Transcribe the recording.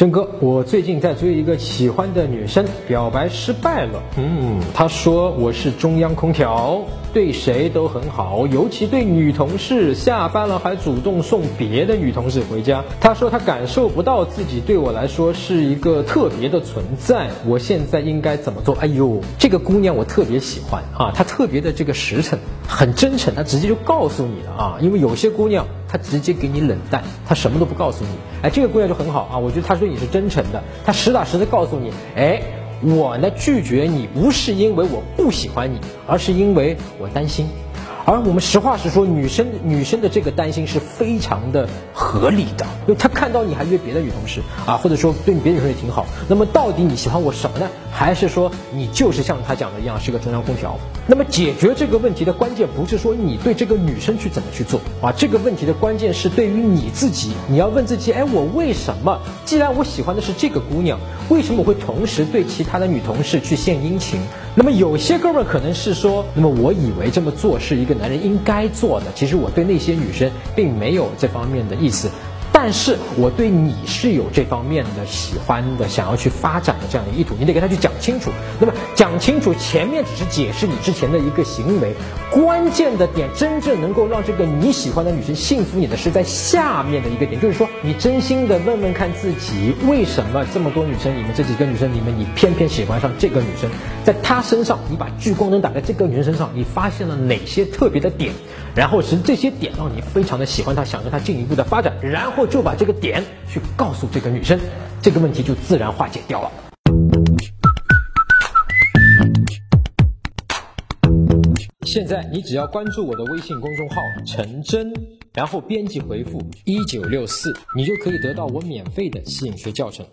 真哥，我最近在追一个喜欢的女生，表白失败了。嗯，她说我是中央空调，对谁都很好，尤其对女同事，下班了还主动送别的女同事回家。她说她感受不到自己对我来说是一个特别的存在。我现在应该怎么做？哎呦，这个姑娘我特别喜欢啊，她特别的这个实诚，很真诚，她直接就告诉你了啊。因为有些姑娘他直接给你冷淡，他什么都不告诉你。哎，这个姑娘就很好啊，我觉得她对。你是真诚的，她实打实的告诉你，哎，我呢拒绝你不是因为我不喜欢你，而是因为我担心。而我们实话实说，女生女生的这个担心是非常的合理的，因为她看到你还约别的女同事啊，或者说对你别的女生也挺好。那么到底你喜欢我什么呢？还是说你就是像她讲的一样是个中央空调？那么解决这个问题的关键不是说你对这个女生去怎么去做啊，这个问题的关键是对于你自己，你要问自己，哎，我为什么？既然我喜欢的是这个姑娘，为什么我会同时对其他的女同事去献殷勤？那么有些哥们可能是说，那么我以为这么做是一个男人应该做的，其实我对那些女生并没有这方面的意思。但是我对你是有这方面的喜欢的，想要去发展的这样的意图，你得跟他去讲清楚。那么讲清楚，前面只是解释你之前的一个行为，关键的点，真正能够让这个你喜欢的女生信服你的是在下面的一个点，就是说你真心的问问看自己，为什么这么多女生里面这几个女生里面，你偏偏喜欢上这个女生，在她身上，你把聚光灯打在这个女生身上，你发现了哪些特别的点，然后是这些点让你非常的喜欢她，想跟她进一步的发展，然后后。就把这个点去告诉这个女生，这个问题就自然化解掉了。现在你只要关注我的微信公众号“陈真”，然后编辑回复“一九六四”，你就可以得到我免费的吸引学教程。